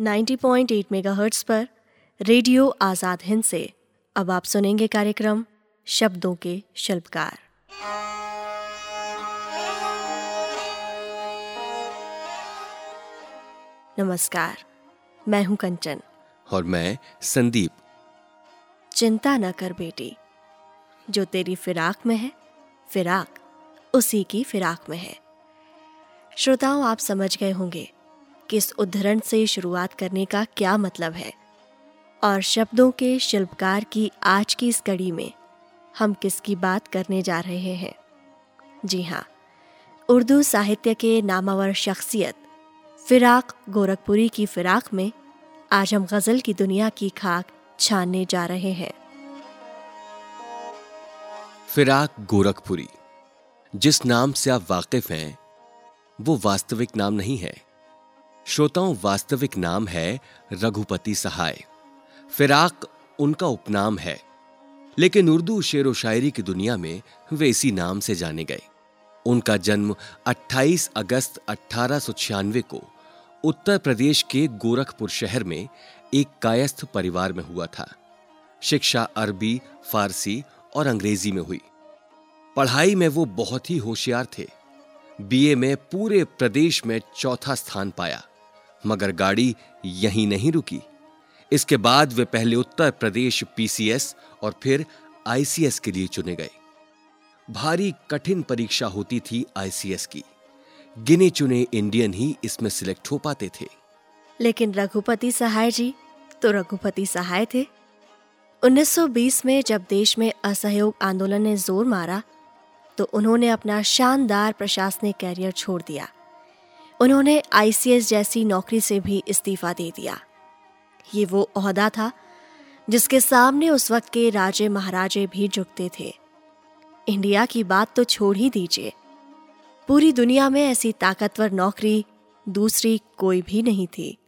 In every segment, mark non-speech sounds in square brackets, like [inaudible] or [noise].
90.8 megahertz पर radio Azad Hind से। अब आप सुनेंगे कार्यक्रम शब्दों के शिल्पकार। नमस्कार मैं हूँ कंचन। और मैं संदीप। चिंता न कर बेटी जो तेरी फिराक में है फिराक उसी की फिराक में है। श्रोताओं आप समझ गए होंगे कि इस उद्धरण से शुरुआत करने का क्या मतलब है? और शब्दों के शिल्पकार की आज की इस कड़ी में हम किसकी बात करने जा रहे हैं? जी हाँ उर्दू साहित्य के नामावर शख्सियत फिराक गोरखपुरी की फिराक में आज हम गज़ल की दुनिया की खाक छानने जा रहे हैं। फिराक गोरखपुरी, जिस नाम से आप वाकिफ हैं, वो वास्तविक नाम नहीं है। श्रोताओं, वास्तविक नाम है रघुपति सहाय। फिराक उनका उपनाम है, लेकिन उर्दू शेर व शायरी की दुनिया में वे इसी नाम से जाने गए। उनका जन्म 28 अगस्त छियानवे को उत्तर प्रदेश के गोरखपुर शहर में एक कायस्थ परिवार में हुआ था। शिक्षा अरबी, फारसी और अंग्रेज़ी में हुई। पढ़ाई में वो बहुत ही होशियार थे। बीए में पूरे प्रदेश में चौथा स्थान पाया। मगर गाड़ी यहीं नहीं रुकी। इसके बाद वे पहले उत्तर प्रदेश पीसीएस और फिर आईसीएस के लिए चुने गए। भारी कठिन परीक्षा होती थी आईसीएस की। गिने चुने इंडियन ही इसमें सिलेक्ट हो पाते थे। लेकिन रघुपति सहाय जी तो रघुपति सहाय थे। 1920 में जब देश में असहयोग आंदोलन ने ज़ोर मारा तो उन्होंने अपना शानदार प्रशासनिक कैरियर छोड़ दिया। उन्होंने आईसीएस जैसी नौकरी से भी इस्तीफा दे दिया। ये वो ओहदा था, जिसके सामने उस वक्त के राजे महाराजे भी झुकते थे। इंडिया की बात तो छोड़ ही दीजिए। पूरी दुनिया में ऐसी ताकतवर नौकरी दूसरी कोई भी नहीं थी।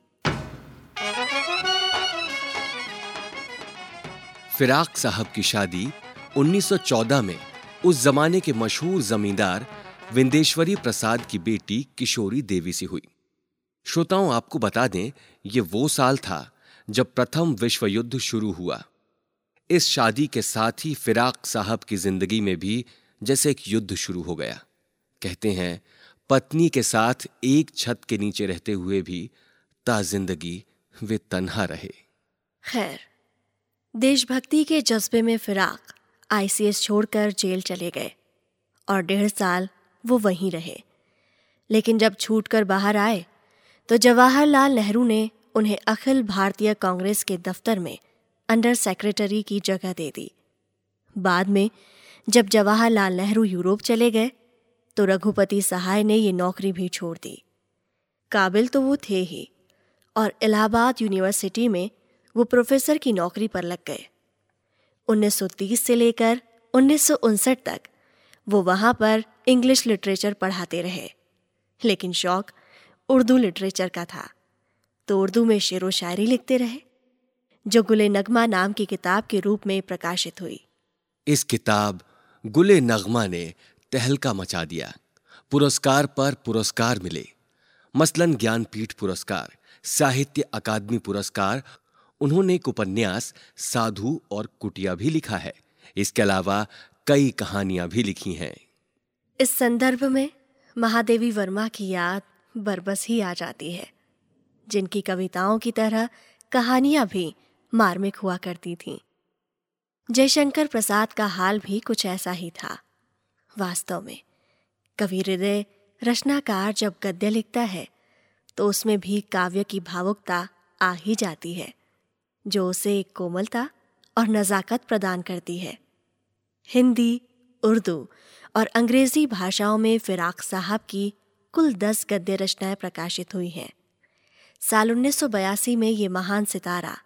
फिराक साहब की शादी 1914 में उस जमाने के मशहूर जमींदार विंदेश्वरी प्रसाद की बेटी किशोरी देवी से हुई। श्रोताओं, आपको बता दें, ये वो साल था जब प्रथम विश्व युद्ध शुरू हुआ। इस शादी के साथ ही फिराक साहब की ज़िंदगी में भी जैसे एक युद्ध शुरू हो गया। कहते हैं, पत्नी के साथ एक छत के नीचे रहते हुए भी ता ज़िंदगी वे तन्हा रहे। खैर, देशभक्ति के जज्बे में फिराक आईसीएस छोड़कर जेल चले गए और डेढ़ साल वो वहीं रहे। लेकिन जब छूटकर बाहर आए तो जवाहरलाल नेहरू ने उन्हें अखिल भारतीय कांग्रेस के दफ्तर में अंडर सेक्रेटरी की जगह दे दी। बाद में, जब जवाहरलाल नेहरू यूरोप चले गए तो रघुपति सहाय ने ये नौकरी भी छोड़ दी। काबिल तो वो थे ही, और इलाहाबाद यूनिवर्सिटी में वो प्रोफेसर की नौकरी पर लग गए। 1930 से लेकर उन्नीस सौ उनसठ तक वो वहाँ पर इंग्लिश लिटरेचर पढ़ाते रहे। लेकिन शौक उर्दू लिटरेचर का था। तो उर्दू में शेर व शायरी लिखते रहे, जो गुले नगमा नाम की किताब के रूप में प्रकाशित हुई। इस किताब गुले नगमा ने तहलका मचा दिया। पुरस्कार पर पुरस्कार मिले। मसलन ज्ञानपीठ पुरस्कार, साहित्य अकादमी पुरस्कार, उन्होंने एक उपन्यास, साधु और कुटिया भी लिखा है। इसके अलावा कई कहानियाँ भी लिखी हैं। इस संदर्भ में महादेवी वर्मा की याद बरबस ही आ जाती है, जिनकी कविताओं की तरह कहानियाँ भी मार्मिक हुआ करती थीं। जयशंकर प्रसाद का हाल भी कुछ ऐसा ही था। वास्तव में कवि हृदय रचनाकार जब गद्य लिखता है तो उसमें भी काव्य की भावुकता आ ही जाती है, जो उसे एक कोमलता और नज़ाकत प्रदान करती है। हिंदी, उर्दू और अंग्रेज़ी भाषाओं में फिराक साहब की कुल दस गद्य रचनाएँ प्रकाशित हुई हैं। साल 1982 में ये महान सितारा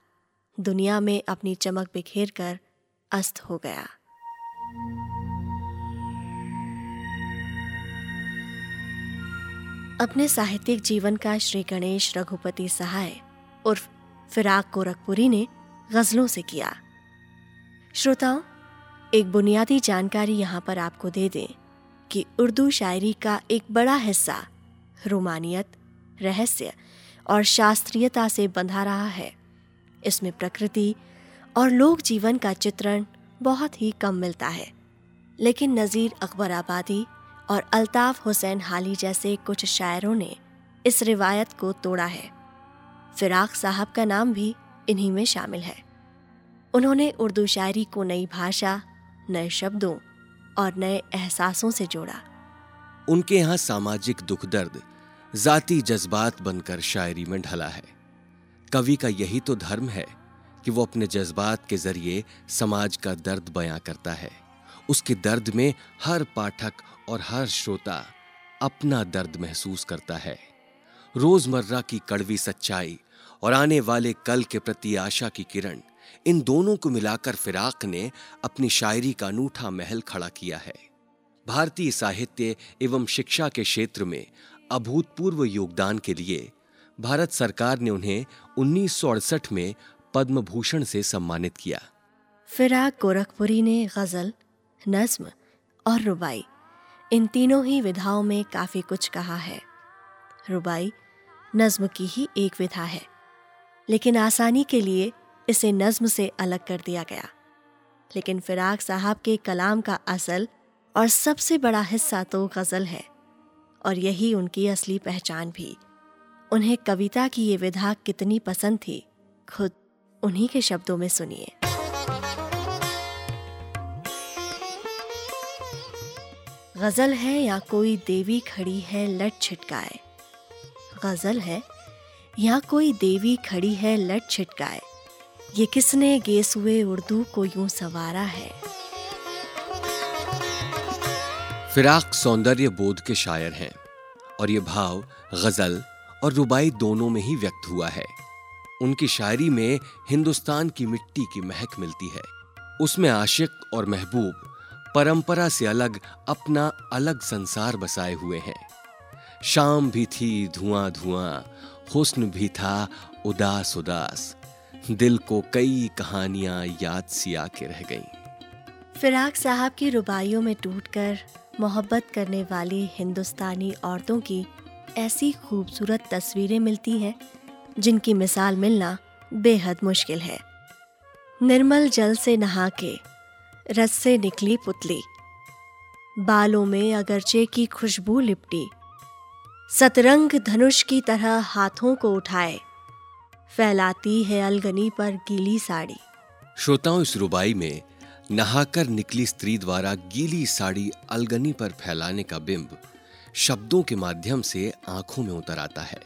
दुनिया में अपनी चमक बिखेर कर अस्त हो गया। अपने साहित्यिक जीवन का श्री गणेश रघुपति सहाय उर्फ़ फिराक गोरखपुरी ने गजलों से किया। श्रोताओं एक बुनियादी जानकारी यहाँ पर आपको दे दें कि उर्दू शायरी का एक बड़ा हिस्सा रोमानियत, रहस्य और शास्त्रीयता से बंधा रहा है। इसमें प्रकृति और लोक जीवन का चित्रण बहुत ही कम मिलता है। लेकिन नज़ीर अकबर आबादी और अल्ताफ हुसैन हाली जैसे कुछ शायरों ने इस रिवायत को तोड़ा है। फिराक साहब का नाम भी इन्हीं में शामिल है। उन्होंने उर्दू शायरी को नई भाषा नए शब्दों और नए एहसासों से जोड़ा। उनके यहाँ सामाजिक दुख दर्द, जाति जज्बात बनकर शायरी में ढला है। कवि का यही तो धर्म है कि वो अपने जज्बात के ज़रिए समाज का दर्द बयां करता है। उसके दर्द में हर पाठक और हर श्रोता अपना दर्द महसूस करता है। रोज़मर्रा की कड़वी सच्चाई और आने वाले कल के प्रति आशा की किरण इन दोनों को मिलाकर फिराक ने अपनी शायरी का अनूठा महल खड़ा किया है। भारतीय साहित्य एवं शिक्षा के क्षेत्र में अभूतपूर्व योगदान के लिए भारत सरकार ने उन्हें उन्नीस में पद्म भूषण से सम्मानित किया। फिराक गोरखपुरी ने गज़ल, नज्म और रुबाई, इन तीनों ही विधाओं में काफ़ी कुछ कहा है। रुबाई, नज्म की ही एक विधा है, लेकिन आसानी के लिए इसे नज्म से अलग कर दिया गया। लेकिन फिराक साहब के कलाम का असल और सबसे बड़ा हिस्सा तो गज़ल है, और यही उनकी असली पहचान भी। उन्हें कविता की ये विधा कितनी पसंद थी, खुद उन्हीं के शब्दों में सुनिए। गज़ल है या कोई देवी खड़ी है लट छिटकाए? गज़ल है या कोई देवी खड़ी है लट छिटकाए? ये किसने गेस हुए उर्दू को यूँ सवारा है? फिराक सौंदर्य बोध के शायर हैं और ये भाव, गज़ल और रुबाई दोनों में ही व्यक्त हुआ है। उनकी शायरी में हिंदुस्तान की मिट्टी की महक मिलती है। उसमें आशिक और महबूब परंपरा से अलग अपना अलग संसार बसाए हुए हैं। शाम भी थी धुआँ धुआँ हुस्न भी था उदास उदास दिल को कई कहानियाँ याद सी आके रह गईं। फिराक साहब की रुबाइयों में टूटकर मोहब्बत करने वाली हिंदुस्तानी औरतों की ऐसी खूबसूरत तस्वीरें मिलती हैं, जिनकी मिसाल मिलना बेहद मुश्किल है। निर्मल जल से नहा के, रस से निकली पुतली। बालों में अगरचे की खुशबू लिपटी। सतरंग धनुष की तरह हाथों को उठाए। फैलाती है अलगनी पर गीली साड़ी। श्रोताओं, इस रुबाई में नहाकर निकली स्त्री द्वारा गीली साड़ी अलगनी पर फैलाने का बिंब शब्दों के माध्यम से आँखों में उतर आता है।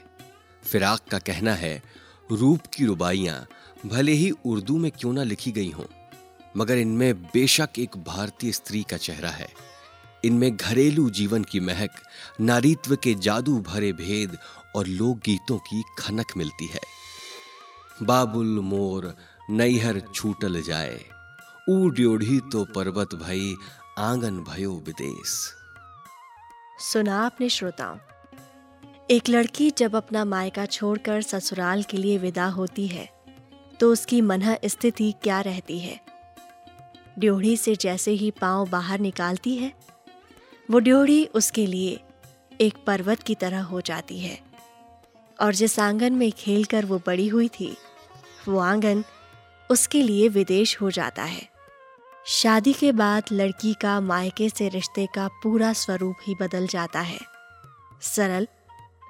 फिराक का कहना है, रूप की रुबाइयाँ भले ही उर्दू में क्यों ना लिखी गई हों, मगर इनमें बेशक एक भारतीय स्त्री का चेहरा है। इनमें घरेलू जीवन की महक, नारीत्व के जादू भरे भेद और लोकगीतों की खनक मिलती है। बाबुल मोर नैहर छूटल जाए। ऊड्योढ़ी तो पर्वत भई आँगन भयो विदेश। सुना आपने श्रोताओं एक लड़की जब अपना मायका छोड़कर ससुराल के लिए विदा होती है तो उसकी मनह स्थिति क्या रहती है? ड्योढ़ी से जैसे ही पाँव बाहर निकालती है, वो ड्योढ़ी उसके लिए एक पर्वत की तरह हो जाती है, और जिस आँगन में खेलकर वो बड़ी हुई थी वो आँगन उसके लिए विदेश हो जाता है। शादी के बाद लड़की का मायके से रिश्ते का पूरा स्वरूप ही बदल जाता है। सरल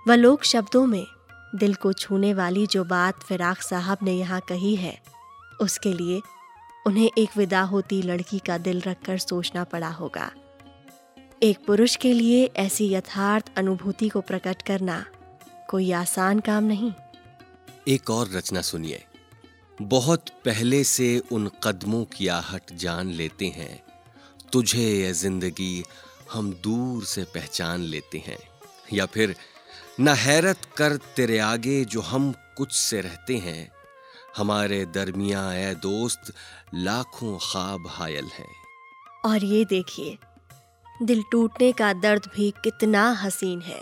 व लोक शब्दों में दिल को छूने वाली जो बात फिराक साहब ने यहाँ कही है, उसके लिए उन्हें एक विदा होती लड़की का दिल रखकर सोचना पड़ा होगा। एक पुरुष के लिए ऐसी यथार्थ अनुभूति को प्रकट करना कोई आसान काम नहीं। एक और रचना सुनिए। बहुत पहले से उन कदमों की आहट जान लेते हैं। तुझे ये ज़िंदगी हम दूर से पहचान लेते हैं। या फिर, न हैरत कर तेरे आगे जो हम कुछ से रहते हैं। हमारे दरमिया ए दोस्त लाखों ख्वाब हायल हैं। और ये देखिए, दिल टूटने का दर्द भी कितना हसीन है।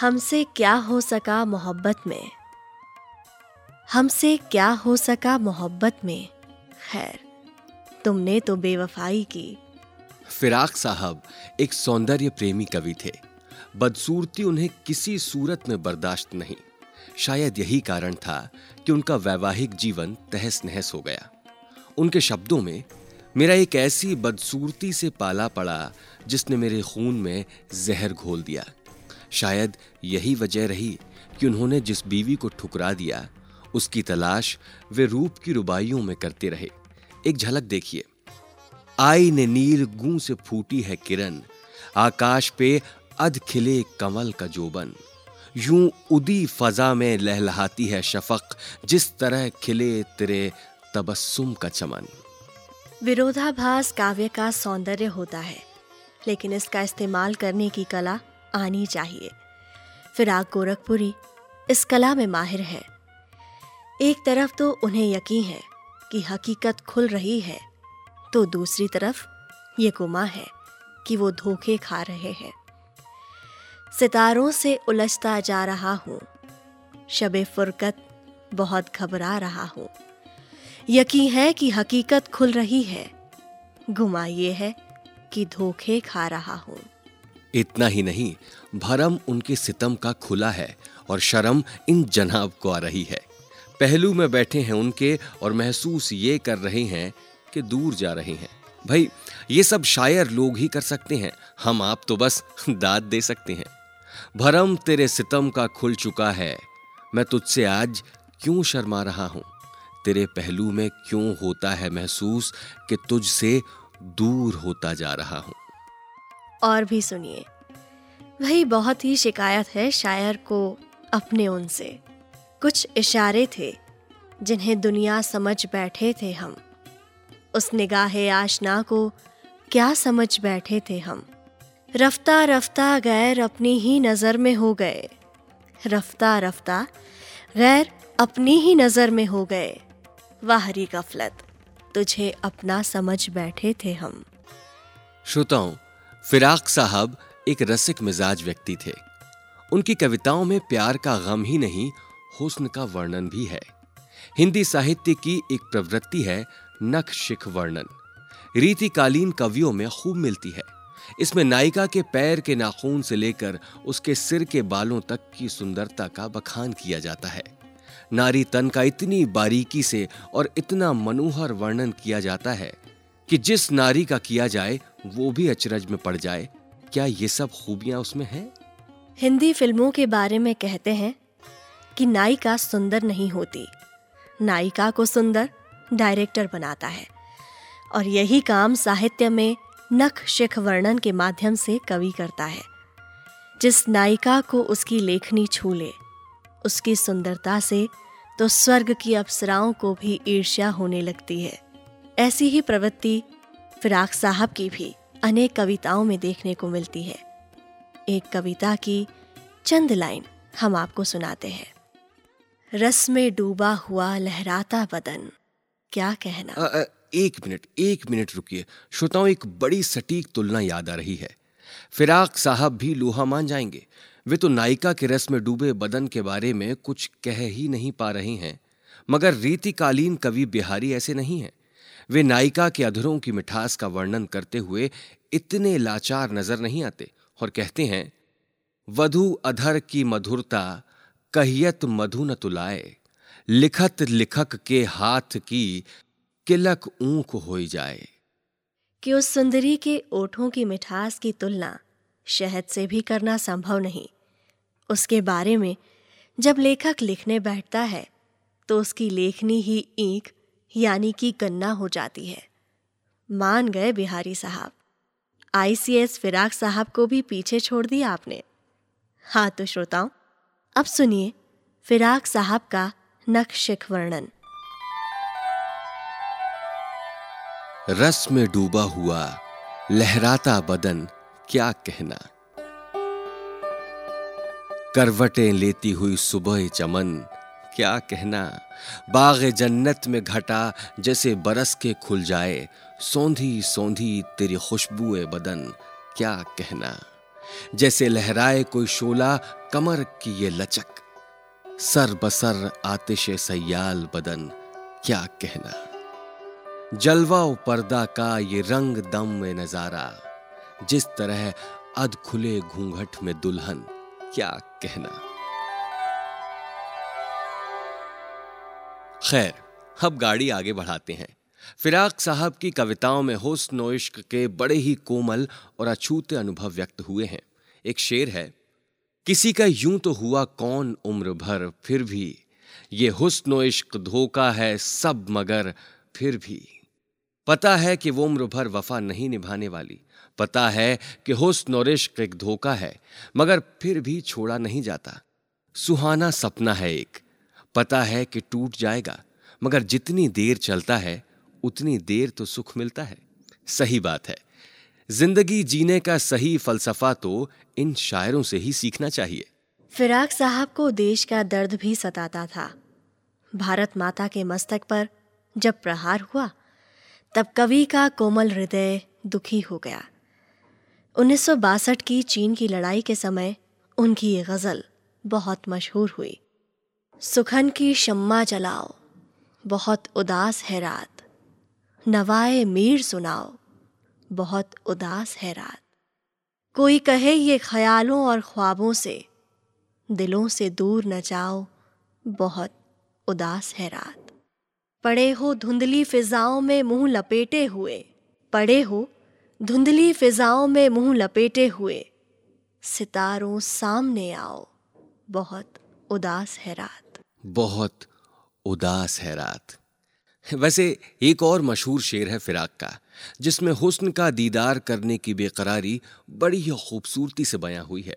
हमसे क्या हो सका मोहब्बत में? हमसे क्या हो सका मोहब्बत में? खैर, तुमने तो बेवफाई की। फिराक साहब एक सौंदर्य प्रेमी कवि थे। बदसूरती उन्हें किसी सूरत में बर्दाश्त नहीं। शायद यही कारण था कि उनका वैवाहिक जीवन तहस नहस हो गया। उनके शब्दों में, मेरा एक ऐसी बदसूरती से पाला पड़ा जिसने मेरे खून में जहर घोल दिया। शायद यही वजह रही कि उन्होंने जिस बीवी को ठुकरा दिया उसकी तलाश वे रूप की रुबाइयों में करते रहे। एक झलक देखिए। आई ने नील गू से फूटी है किरण। आकाश पे अध खिले कमल का जोबन। यूँ उदी फजा में लहलहाती है शफक, जिस तरह खिले तेरे तबस्सुम का चमन। विरोधाभास काव्य का सौंदर्य होता है, लेकिन इसका इस्तेमाल करने की कला आनी चाहिए। फिराग गोरखपुरी इस कला में माहिर है। एक तरफ़ तो उन्हें यकीन है कि हकीकत खुल रही है तो दूसरी तरफ़ ये गुमा है कि वो धोखे खा रहे हैं। सितारों से उलझता जा रहा हूँ। शबे फुरकत बहुत घबरा रहा हूँ। यकीन है कि हकीकत खुल रही है। गुमा ये है कि धोखे खा रहा हूँ। इतना ही नहीं, भरम उनके सितम का खुला है और शर्म इन जनाब को आ रही है। पहलू में बैठे हैं उनके और महसूस ये कर रहे हैं कि दूर जा रहे हैं। भाई, ये सब शायर लोग ही कर सकते हैं। हम आप तो बस [laughs] दाद दे सकते हैं। भरम तेरे सितम का खुल चुका है। मैं तुझसे आज क्यों शर्मा रहा हूँ? तेरे पहलू में क्यों होता है महसूस कि तुझसे दूर होता जा रहा हूँ? और भी सुनिए। भाई, बहुत ही शिकायत है शायर को अपने उनसे। कुछ इशारे थे, जिन्हें दुनिया समझ बैठे थे हम। उस निगाह आशना को क्या समझ बैठे थे हम? रफ्ता रफ्ता गैर अपनी ही नज़र में हो गए। रफ्ता रफ्ता गैर अपनी ही नज़र में हो गए। वाहरी गफलत, तुझे अपना समझ बैठे थे हम। श्रोताओं, फिराक साहब एक रसिक मिजाज व्यक्ति थे। उनकी कविताओं में प्यार का गम ही नहीं हुस्न का वर्णन भी है। हिंदी साहित्य की एक प्रवृत्ति है नख शिख वर्णन। रीतिकालीन कवियों में खूब मिलती है। इसमें नायिका के पैर के नाखून से लेकर उसके सिर के बालों तक की सुंदरता का बखान किया जाता है। नारी तन का इतनी बारीकी से और इतना मनोहर वर्णन किया जाता है कि जिस नारी का किया जाए, वो भी अचरज में पड़ जाए। क्या ये सब खूबियाँ उसमें हैं? हिंदी फ़िल्मों के बारे में कहते हैं कि नायिका सुंदर नहीं होती। नायिका को सुंदर डायरेक्टर बनाता है। और यही काम साहित्य में नख शिख वर्णन के माध्यम से कवि करता है। जिस नायिका को उसकी लेखनी छू ले उसकी सुंदरता से तो स्वर्ग की अप्सराओं को भी ईर्ष्या होने लगती है। ऐसी ही प्रवृत्ति फिराक साहब की भी अनेक कविताओं में देखने को मिलती है। एक कविता की चंद लाइन हम आपको सुनाते हैं। रस में डूबा हुआ लहराता बदन। क्या कहना? आ, आ, एक मिनट एक मिनट रुकिए। श्रोताओं एक बड़ी सटीक तुलना याद आ रही है। फिराक साहब भी लोहा मान जाएँगे। वे तो नायिका के रस में डूबे बदन के बारे में कुछ कह ही नहीं पा रहे हैं। मगर रीतिकालीन कवि बिहारी ऐसे नहीं हैं। वे नायिका के अधरों की मिठास का वर्णन करते हुए इतने लाचार नज़र नहीं आते और कहते हैं वधु अधर की मधुरता कहियत मधु न तुलाए, लिखत लिखक के हाथ की किलक ऊंख हो जाए। कि उस सुंदरी के ओठों की मिठास की तुलना शहद से भी करना संभव नहीं। उसके बारे में जब लेखक लिखने बैठता है तो उसकी लेखनी ही ईंक यानी कि गन्ना हो जाती है। मान गए बिहारी साहब। आईसीएस फिराक साहब को भी पीछे छोड़ दिया आपने। हाँ तो श्रोताओं अब सुनिए फिराक साहब का नक्शिक वर्णन। रस में डूबा हुआ, लहराता बदन, क्या कहना? करवटें लेती हुई सुबह चमन, क्या कहना? बाग जन्नत में घटा, जैसे बरस के खुल जाए सौंधी सौंधी तेरी खुशबुए बदन, क्या कहना? जैसे लहराए कोई शोला कमर की ये लचक। सर बसर आतिश सयाल बदन, क्या कहना? जलवा पर्दा का ये रंग दम में नज़ारा, जिस तरह अध खुले घूंघट में दुल्हन, क्या कहना? खैर, अब गाड़ी आगे बढ़ाते हैं। फिराक साहब की कविताओं में हुस्न इश्क के बड़े ही कोमल और अछूते अनुभव व्यक्त हुए हैं। एक शेर है, किसी का यूँ तो हुआ कौन उम्र भर, फिर भी ये हुस्न इश्क धोखा है सब मगर, फिर भी। पता है कि वो उम्र भर वफा नहीं निभाने वाली। पता है कि हुस्न और इश्क एक धोखा है, मगर फिर भी छोड़ा नहीं जाता। सुहाना सपना है एक। पता है कि टूट जाएगा, मगर जितनी देर चलता है उतनी देर तो सुख मिलता है। सही बात है। ज़िंदगी जीने का सही फलसफा तो इन शायरों से ही सीखना चाहिए। फिराक साहब को देश का दर्द भी सताता था। भारत माता के मस्तक पर जब प्रहार हुआ, तब कवि का कोमल हृदय दुखी हो गया। उन्नीस सौ बासठ की चीन की लड़ाई के समय उनकी ये गज़ल बहुत मशहूर हुई। सुखन की शम्मा जलाओ, बहुत उदास है रात। नवाए मीर सुनाओ। बहुत उदास है रात। कोई कहे ये ख्यालों और ख्वाबों से, दिलों से दूर न जाओ। बहुत उदास है रात। पड़े हो धुंधली फिजाओं में मुँह लपेटे हुए। पड़े हो धुंधली फिजाओं में मुँह लपेटे हुए। सितारों सामने आओ। बहुत उदास है रात। बहुत उदास है रात। वैसे एक और मशहूर शेर है फिराक का, जिसमें हुस्न का दीदार करने की बेकरारी बड़ी ही खूबसूरती से बयां हुई है।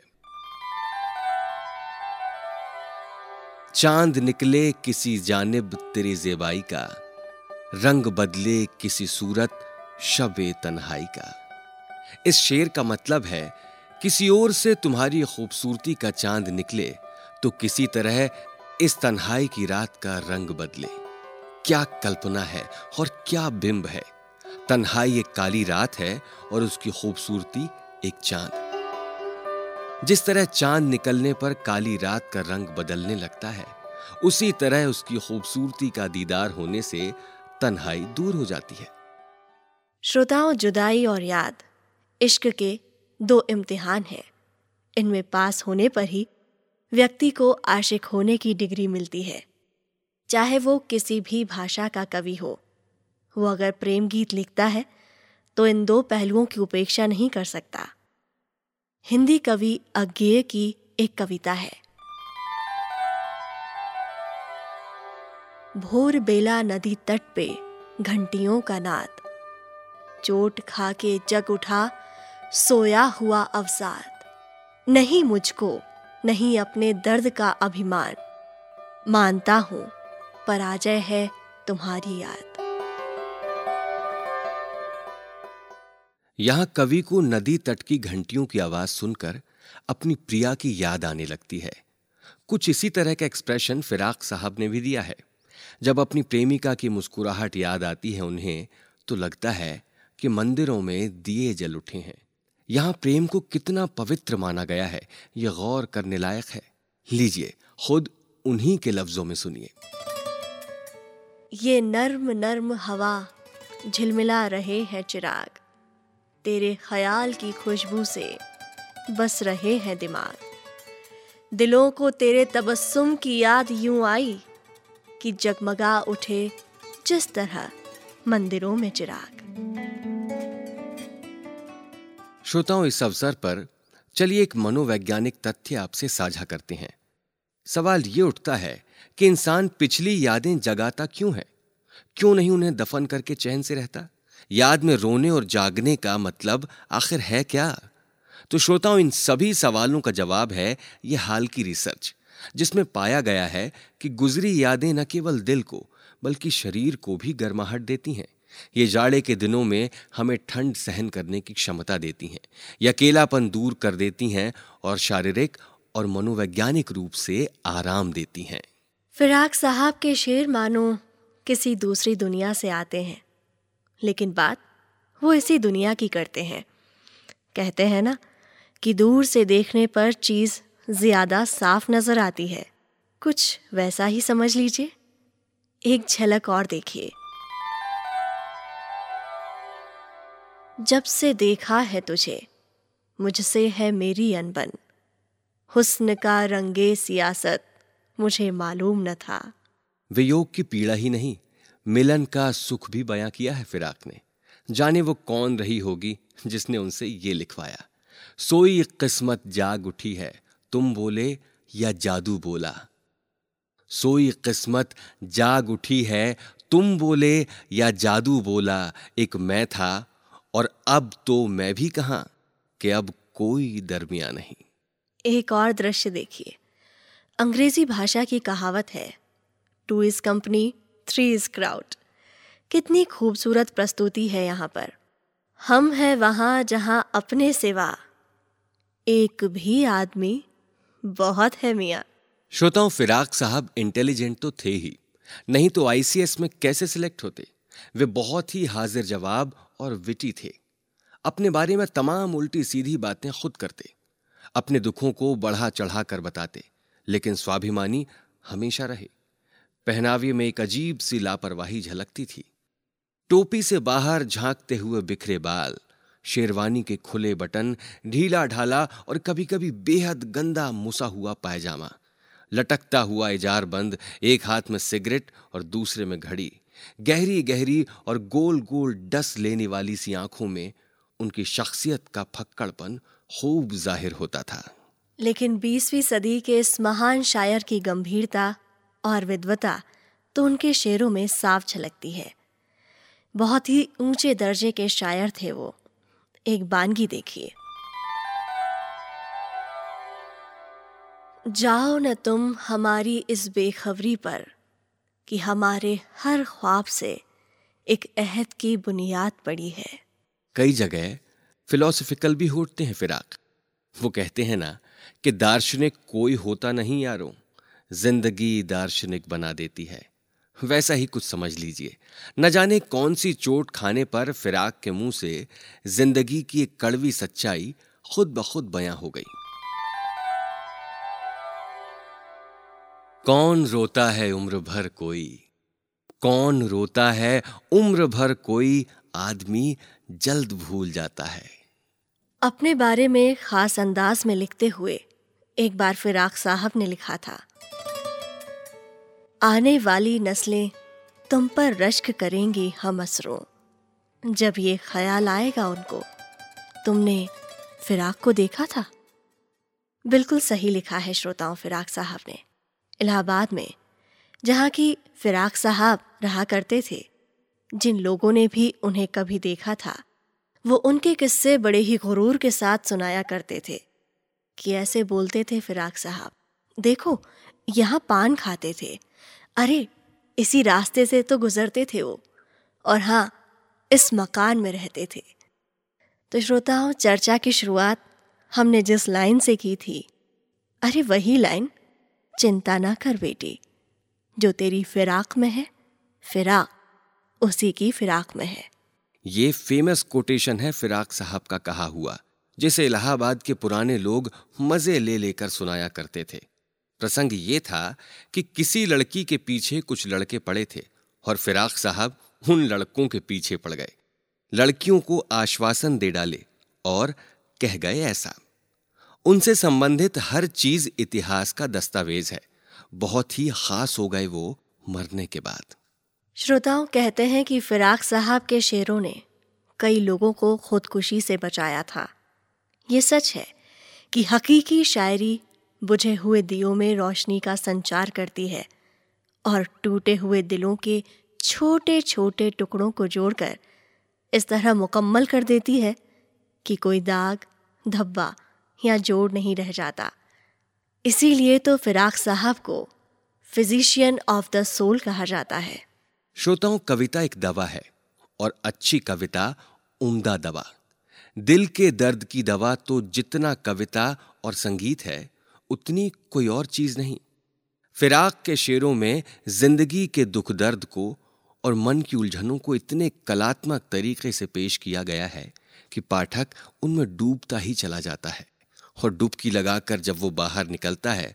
चाँद निकले किसी जानिब तेरी जेबाई का, रंग बदले किसी सूरत शबे तन्हाई का। इस शेर का मतलब है, किसी ओर से तुम्हारी खूबसूरती का चाँद निकले तो किसी तरह इस तन्हाई की रात का रंग बदले। क्या कल्पना है और क्या बिंब है? तन्हाई एक काली रात है और उसकी खूबसूरती एक चाँद। जिस तरह चाँद निकलने पर काली रात का रंग बदलने लगता है, उसी तरह उसकी खूबसूरती का दीदार होने से तन्हाई दूर हो जाती है। श्रोताओं, जुदाई और याद। इश्क के दो इम्तिहान हैं। इनमें पास होने पर ही व्यक्ति को आशिक होने की डिग्री मिलती है। चाहे वो किसी भी भाषा का कवि हो। वो अगर प्रेम गीत लिखता है तो इन दो पहलुओं की उपेक्षा नहीं कर सकता। हिंदी कवि अज्ञेय की एक कविता है। भोर बेला नदी तट पे घंटियों का नाद। चोट खा के जग उठा, सोया हुआ अवसाद। नहीं मुझको, नहीं अपने दर्द का अभिमान। मानता हूँ पराजय है तुम्हारी याद। यहाँ कवि को नदी तट की घंटियों की आवाज़ सुनकर अपनी प्रिया की याद आने लगती है। कुछ इसी तरह का एक्सप्रेशन फिराक साहब ने भी दिया है। जब अपनी प्रेमिका की मुस्कुराहट याद आती है उन्हें तो लगता है कि मंदिरों में दिए जल उठे हैं। यहाँ प्रेम को कितना पवित्र माना गया है, यह गौर करने लायक है। लीजिए, खुद उन्हीं के लफ्जों में सुनिए। ये नर्म नर्म हवा झिलमिला रहे हैं चिराग। तेरे ख्याल की खुशबू से बस रहे हैं दिमाग। दिलों को तेरे तबस्सुम की याद यूँ आई कि जगमगा उठे जिस तरह मंदिरों में चिराग। श्रोताओं, इस अवसर पर चलिए एक मनोवैज्ञानिक तथ्य आपसे साझा करते हैं। सवाल ये उठता है कि इंसान पिछली यादें जगाता क्यों है? क्यों नहीं उन्हें दफन करके चैन से रहता? याद में रोने और जागने का मतलब आखिर है क्या? तो श्रोताओं, इन सभी सवालों का जवाब है यह हाल की रिसर्च, जिसमें पाया गया है कि गुजरी यादें न केवल दिल को, बल्कि शरीर को भी गर्माहट देती हैं। ये जाड़े के दिनों में हमें ठंड सहन करने की क्षमता देती हैं, ये अकेलापन दूर कर देती हैं और शारीरिक और मनोवैज्ञानिक रूप से आराम देती हैं। फिराक साहब के शेर मानो किसी दूसरी दुनिया से आते हैं। लेकिन बात वो इसी दुनिया की करते हैं। कहते हैं ना कि दूर से देखने पर चीज़ ज़्यादा साफ़ नज़र आती है। कुछ वैसा ही समझ लीजिए। एक झलक और देखिए। जब से देखा है तुझे, मुझसे है मेरी अनबन। हुस्न का रंगे सियासत मुझे मालूम न था। वियोग की पीड़ा ही नहीं मिलन का सुख भी बयां किया है फिराक ने। जाने वो कौन रही होगी जिसने उनसे ये लिखवाया। सोई किस्मत जाग उठी है तुम बोले या जादू बोला। सोई किस्मत जाग उठी है तुम बोले या जादू बोला एक मैं था और अब तो मैं भी कहा कि अब कोई दरमिया नहीं। एक और दृश्य देखिए। अंग्रेज़ी भाषा की कहावत है, two is company, three is crowd. कितनी खूबसूरत प्रस्तुति है यहाँ पर। हम हैं वहाँ जहाँ अपने सिवा। एक भी आदमी बहुत है मियाँ। श्रोताओं, फिराक साहब इंटेलिजेंट तो थे ही। नहीं तो आईसीएस में कैसे सिलेक्ट होते? वे बहुत ही हाजिर जवाब और विटी थे। अपने बारे में तमाम उल्टी सीधी बातें खुद करते। अपने दुखों को बढ़ा चढ़ा कर बताते। लेकिन स्वाभिमानी हमेशा रहे। पहनावे में एक अजीब सी लापरवाही झलकती थी। टोपी से बाहर झांकते हुए बिखरे बाल, शेरवानी के खुले बटन ढीला ढाला और कभी कभी बेहद गंदा मुसा हुआ पायजामा। लटकता हुआ इजार बंद, एक हाथ में सिगरेट और दूसरे में घड़ी। गहरी गहरी और गोल गोल डस लेने वाली सी आँखों में उनकी शख्सियत का फक्कड़पन खूब ज़ाहिर होता था। लेकिन बीसवीं सदी के इस महान शायर की गंभीरता और विद्वता तो उनके शेरों में साफ़ झलकती है। बहुत ही ऊँचे दर्जे के शायर थे वो। एक बानगी देखिए। जाओ न तुम हमारी इस बेखबरी पर कि हमारे हर ख्वाब से एक अहद की बुनियाद पड़ी है। कई जगह फिलोसफिकल भी होते हैं फिराक। वो कहते हैं ना कि दार्शनिक कोई होता नहीं यारों। ज़िंदगी दार्शनिक बना देती है। वैसा ही कुछ समझ लीजिए। न जाने कौन सी चोट खाने पर फिराक के मुँह से ज़िंदगी की एक कड़वी सच्चाई खुद ब खुद बयां हो गई। कौन रोता है उम्र भर कोई? कौन रोता है उम्र भर कोई आदमी जल्द भूल जाता है। अपने बारे में खास अंदाज में लिखते हुए एक बार फिराक साहब ने लिखा था, आने वाली नस्लें तुम पर रश्क करेंगी हम असरों। जब ये ख्याल आएगा उनको, तुमने फिराक को देखा था? बिल्कुल सही लिखा है श्रोताओं फिराक साहब ने। इलाहाबाद में, जहाँ की फिराक साहब रहा करते थे, जिन लोगों ने भी उन्हें कभी देखा था वो उनके किस्से बड़े ही गुरूर के साथ सुनाया करते थे कि ऐसे बोलते थे फिराक साहब, देखो, यहाँ पान खाते थे। अरे, इसी रास्ते से तो गुजरते थे वो। और हाँ इस मकान में रहते थे। तो श्रोताओं, चर्चा की शुरुआत हमने जिस लाइन से की थी, अरे वही लाइन, चिंता ना कर बेटी, जो तेरी फिराक में है, फिराक, उसी की फिराक में है। ये फ़ेमस कोटेशन है फिराक साहब का कहा हुआ, जिसे इलाहाबाद के पुराने लोग मज़े ले लेकर सुनाया करते थे। प्रसंग ये था कि किसी लड़की के पीछे कुछ लड़के पड़े थे और फिराक साहब उन लड़कों के पीछे पड़ गए। लड़कियों को आश्वासन दे डाले और कह गए ऐसा। उनसे संबंधित हर चीज़ इतिहास का दस्तावेज़ है। बहुत ही खास हो गए वो मरने के बाद। श्रोताओं, कहते हैं कि फिराक साहब के शेरों ने कई लोगों को खुदकुशी से बचाया था। ये सच है कि हकीकी शायरी बुझे हुए दियों में रोशनी का संचार करती है और टूटे हुए दिलों के छोटे छोटे टुकड़ों को जोड़कर इस तरह मुकम्मल कर देती है कि कोई दाग, धब्बा या जोड़ नहीं रह जाता। इसीलिए तो फिराक साहब को फिजिशियन ऑफ़ द सोल कहा जाता है। श्रोताओं, कविता एक दवा है और अच्छी कविता उम्दा दवा। दिल के दर्द की दवा तो जितना कविता और संगीत है, उतनी कोई और चीज़ नहीं। फिराक के शेरों में ज़िंदगी के दुख दर्द को और मन की उलझनों को इतने कलात्मक तरीके से पेश किया गया है कि पाठक उनमें डूबता ही चला जाता है और डुबकी लगाकर जब वो बाहर निकलता है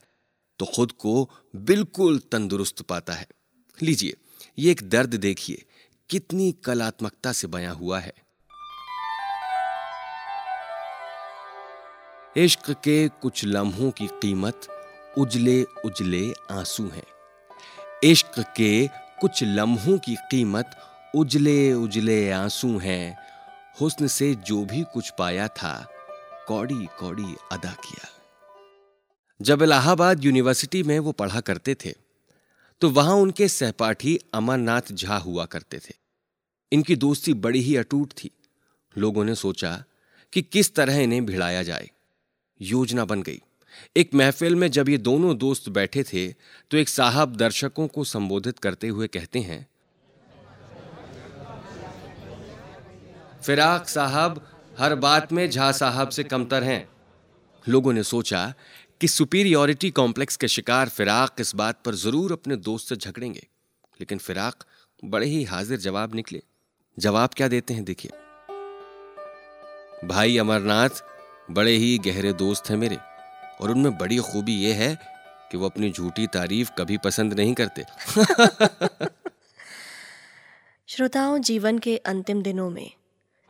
तो खुद को बिल्कुल तंदुरुस्त पाता है। लीजिए ये एक दर्द देखिए, कितनी कलात्मकता से बया हुआ है। इश्क के कुछ लम्हों की कीमत उजले उजले आँसू हैं। इश्क के कुछ लम्हों की कीमत उजले उजले आँसू हैं। हुस्न से जो भी कुछ पाया था, कौड़ी कौड़ी अदा किया। जब इलाहाबाद यूनिवर्सिटी में वो पढ़ा करते थे तो वहाँ उनके सहपाठी अमरनाथ झा हुआ करते थे। इनकी दोस्ती बड़ी ही अटूट थी। लोगों ने सोचा कि किस तरह इन्हें भिड़ाया जाए। योजना बन गई। एक महफिल में जब ये दोनों दोस्त बैठे थे तो एक साहब दर्शकों को संबोधित करते हुए कहते हैं, फिराक साहब, हर बात में झा साहब से कमतर हैं। लोगों ने सोचा कि सुपीरियोरिटी कॉम्प्लेक्स के शिकार फिराक इस बात पर ज़रूर अपने दोस्त से झगड़ेंगे। लेकिन फिराक बड़े ही हाजिर जवाब निकले। जवाब क्या देते हैं देखिए। भाई अमरनाथ बड़े ही गहरे दोस्त हैं मेरे, और उनमें बड़ी खूबी यह है कि वो अपनी झूठी तारीफ़ कभी पसंद नहीं करते। [laughs] श्रोताओं, जीवन के अंतिम दिनों में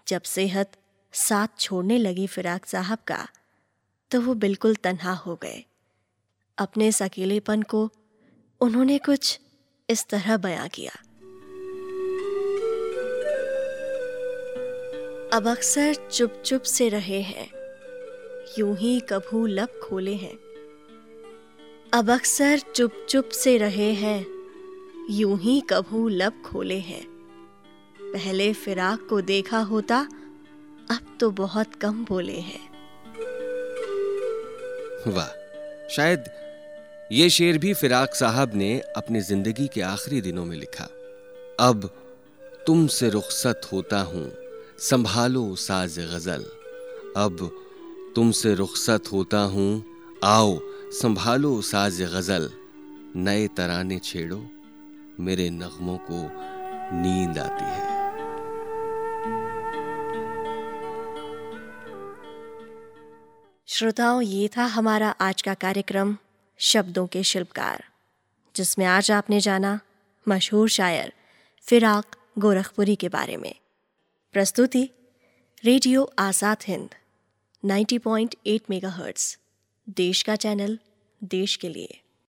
जब सेहत साथ छोड़ने लगी फिराक साहब का तो वो बिल्कुल तन्हा हो गए। अपने इस अकेलेपन को उन्होंने कुछ इस तरह बयां किया। अब अक्सर चुप चुप से रहे हैं। यूँ ही कभू लब खोले हैं। अब अक्सर चुप चुप से रहे हैं। यूँ ही कभू लब खोले हैं। पहले फिराक को देखा होता, अब तो बहुत कम बोले हैं। वाह शायद ये शेर भी फिराक साहब ने अपनी ज़िंदगी के आखिरी दिनों में लिखा। अब तुमसे रुखसत होता हूँ, संभालो साज गज़ल। अब तुमसे रुखसत होता हूँ, आओ संभालो साज गज़ल। नए तराने छेड़ो, मेरे नगमों को नींद आती है। श्रोताओं, ये था हमारा आज का कार्यक्रम, शब्दों के शिल्पकार, जिसमें आज आपने जाना मशहूर शायर फिराक गोरखपुरी के बारे में। प्रस्तुति, रेडियो आज़ाद हिंद 90.8 मेगाहर्ट्ज़, देश का चैनल, देश के लिए।